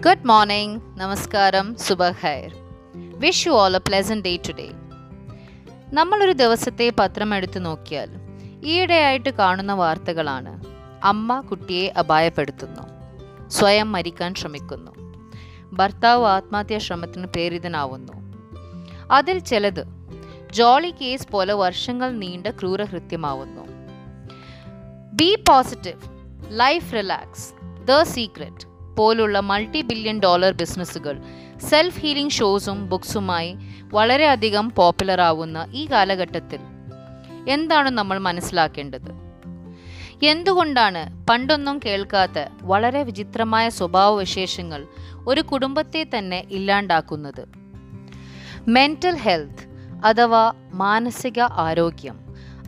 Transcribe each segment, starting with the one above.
Good morning നമസ്കാരം. സുബഹൈർ wish you you a a day day today. നമ്മളൊരു ദിവസത്തെ പത്രം എടുത്തു നോക്കിയാൽ ഈയിടെയായിട്ട് കാണുന്ന വാർത്തകളാണ്. അമ്മ കുട്ടിയെ അപായപ്പെടുത്തുന്നു. സ്വയം മരിക്കാൻ ശ്രമിക്കുന്നു. ഭർത്താവ് ആത്മഹത്യാ ശ്രമത്തിന് പ്രേരിതനാവുന്നു. അതിൽ ചിലത് ജോളി കേസ് പോലെ വർഷങ്ങൾ നീണ്ട ക്രൂരഹൃത്യമാവുന്നു be positive life relax the secret പോലുള്ള മൾട്ടി ബില്യൺ ഡോളർ ബിസിനസ്സുകൾ സെൽഫ് ഹീലിംഗ് ഷോസും ബുക്സുമായി വളരെയധികം പോപ്പുലർ ആവുന്ന ഈ കാലഘട്ടത്തിൽ എന്താണ് നമ്മൾ മനസ്സിലാക്കേണ്ടത്? എന്തുകൊണ്ടാണ് പണ്ടൊന്നും കേൾക്കാത്ത വളരെ വിചിത്രമായ സ്വഭാവ വിശേഷങ്ങൾ ഒരു കുടുംബത്തെ തന്നെ ഇല്ലാണ്ടാക്കുന്നത്? മെന്റൽ ഹെൽത്ത് അഥവാ മാനസിക ആരോഗ്യം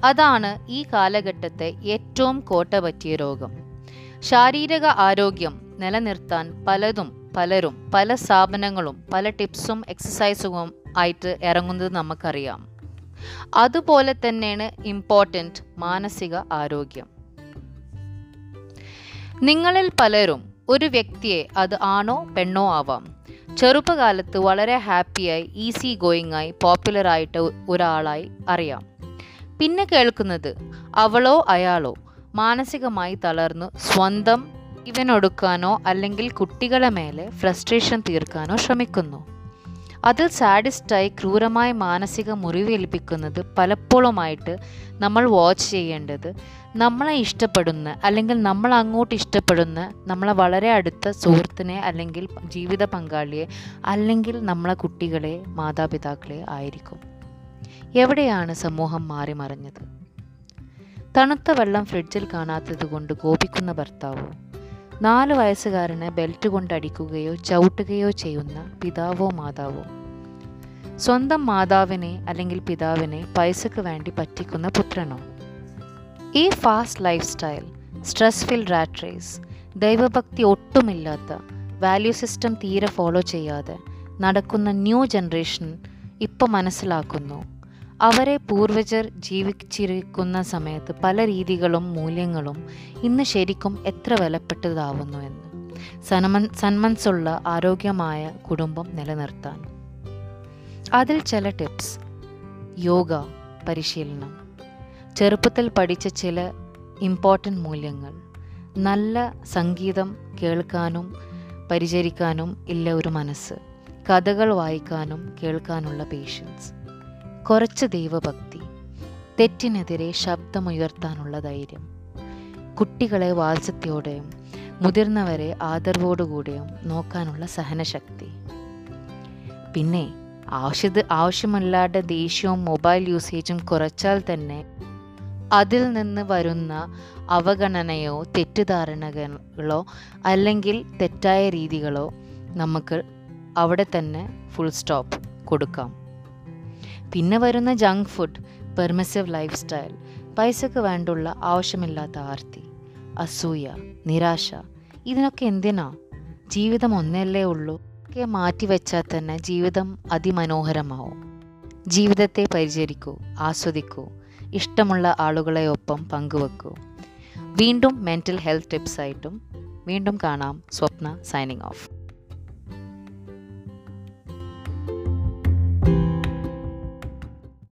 അതാണ് ഈ കാലഘട്ടത്തെ ഏറ്റവും കോട്ട പറ്റിയ രോഗം. ശാരീരിക ആരോഗ്യം നിലനിർത്താൻ പലതും പലരും പല സ്ഥാപനങ്ങളും പല ടിപ്സും എക്സസൈസും ആയിട്ട് ഇറങ്ങുന്നത് നമുക്കറിയാം. അതുപോലെ തന്നെയാണ് ഇമ്പോർട്ടന്റ് മാനസിക ആരോഗ്യം. നിങ്ങളിൽ പലരും ഒരു വ്യക്തിയെ അത് ആണോ പെണ്ണോ ആവാം. ചെറുപ്പകാലത്ത് വളരെ ഹാപ്പിയായി ഈസി ഗോയിങ് ആയി പോപ്പുലർ ആയിട്ട് ഒരാളായി അറിയാം. പിന്നെ കേൾക്കുന്നത് അവളോ അയാളോ മാനസികമായി തളർന്നു സ്വന്തം ഇവനൊടുക്കാനോ അല്ലെങ്കിൽ കുട്ടികളെ മേലെ ഫ്രസ്ട്രേഷൻ തീർക്കാനോ ശ്രമിക്കുന്നു. അതിൽ സാഡിസ്റ്റായി ക്രൂരമായ മാനസിക മുറിവേൽപ്പിക്കുന്നത് പലപ്പോഴുമായിട്ട് നമ്മൾ വാച്ച് ചെയ്യേണ്ടത് നമ്മളെ ഇഷ്ടപ്പെടുന്ന അല്ലെങ്കിൽ നമ്മൾ അങ്ങോട്ട് ഇഷ്ടപ്പെടുന്ന നമ്മളെ വളരെ അടുത്ത സുഹൃത്തിനെ അല്ലെങ്കിൽ ജീവിത പങ്കാളിയെ അല്ലെങ്കിൽ നമ്മളെ കുട്ടികളെ മാതാപിതാക്കളെ ആയിരിക്കും. എവിടെയാണ് സമൂഹം മാറി മറിഞ്ഞത്? തണുത്ത വെള്ളം ഫ്രിഡ്ജിൽ കാണാത്തത് കൊണ്ട് കോപിക്കുന്ന ഭർത്താവോ? നാല് വയസ്സുകാരനെ ബെൽറ്റ് കൊണ്ടടിക്കുകയോ ചവിട്ടുകയോ ചെയ്യുന്ന പിതാവോ മാതാവോ. സ്വന്തം മാതാവിനെ അല്ലെങ്കിൽ പിതാവിനെ പൈസക്ക് വേണ്ടി പറ്റിക്കുന്ന പുത്രനോ. ഈ fast lifestyle stressful rat race ദൈവഭക്തി ഒട്ടുമില്ലാത്ത വാല്യൂ സിസ്റ്റം തീരെ ഫോളോ ചെയ്യാതെ നടക്കുന്ന ന്യൂ ജനറേഷൻ ഇപ്പോൾ മനസ്സിലാക്കുന്നു. അവരെ പൂർവജർ ജീവിച്ചിരിക്കുന്ന സമയത്ത് പല രീതികളും മൂല്യങ്ങളും ഇന്ന് ശരിക്കും എത്ര വിലപ്പെട്ടതാവുന്നു എന്ന്. സന്മൻ സന്മൻസുള്ള ആരോഗ്യമായ കുടുംബം നിലനിർത്താൻ. അതിൽ ചില ടിപ്സ്. യോഗ പരിശീലനം. ചെറുപ്പത്തിൽ പഠിച്ച ചില ഇമ്പോർട്ടന്റ് മൂല്യങ്ങൾ. നല്ല സംഗീതം കേൾക്കാനും പരിചരിക്കാനും ഇല്ല ഒരു മനസ്സ്. കഥകൾ വായിക്കാനും കേൾക്കാനുള്ള പേഷ്യൻസ്. കുറച്ച് ദൈവഭക്തി. തെറ്റിനെതിരെ ശബ്ദമുയർത്താനുള്ള ധൈര്യം. കുട്ടികളെ വാത്സത്യത്തോടെയും മുതിർന്നവരെ ആദരവോടുകൂടിയും നോക്കാനുള്ള സഹനശക്തി. പിന്നെ ആവശ്യത് ആവശ്യമല്ലാതെ ദേഷ്യവും മൊബൈൽ യൂസേജും കുറച്ചാൽ തന്നെ അതിൽ നിന്ന് വരുന്ന അവഗണനയോ തെറ്റിദ്ധാരണകളോ അല്ലെങ്കിൽ തെറ്റായ രീതികളോ നമുക്ക് അവിടെ തന്നെ ഫുൾ സ്റ്റോപ്പ് കൊടുക്കാം. പിന്നെ വരുന്ന junk food permissive life style പൈസക്ക് വേണ്ടുള്ള ആവശ്യമില്ലാത്ത ആർത്തി അസൂയ നിരാശ ഇതിനൊക്കെ എന്തിനാ? ജീവിതം ഒന്നല്ലേ ഉള്ളൂ. ഒക്കെ മാറ്റി വെച്ചാൽ തന്നെ ജീവിതം അതിമനോഹരമാവും. ജീവിതത്തെ പരിചരിക്കൂ ആസ്വദിക്കൂ ഇഷ്ടമുള്ള ആളുകളെ ഒപ്പം പങ്കുവെക്കൂ. വീണ്ടും മെന്റൽ ഹെൽത്ത് ടിപ്സായിട്ടും വീണ്ടും കാണാം സ്വപ്ന സൈനിങ് ഓഫ്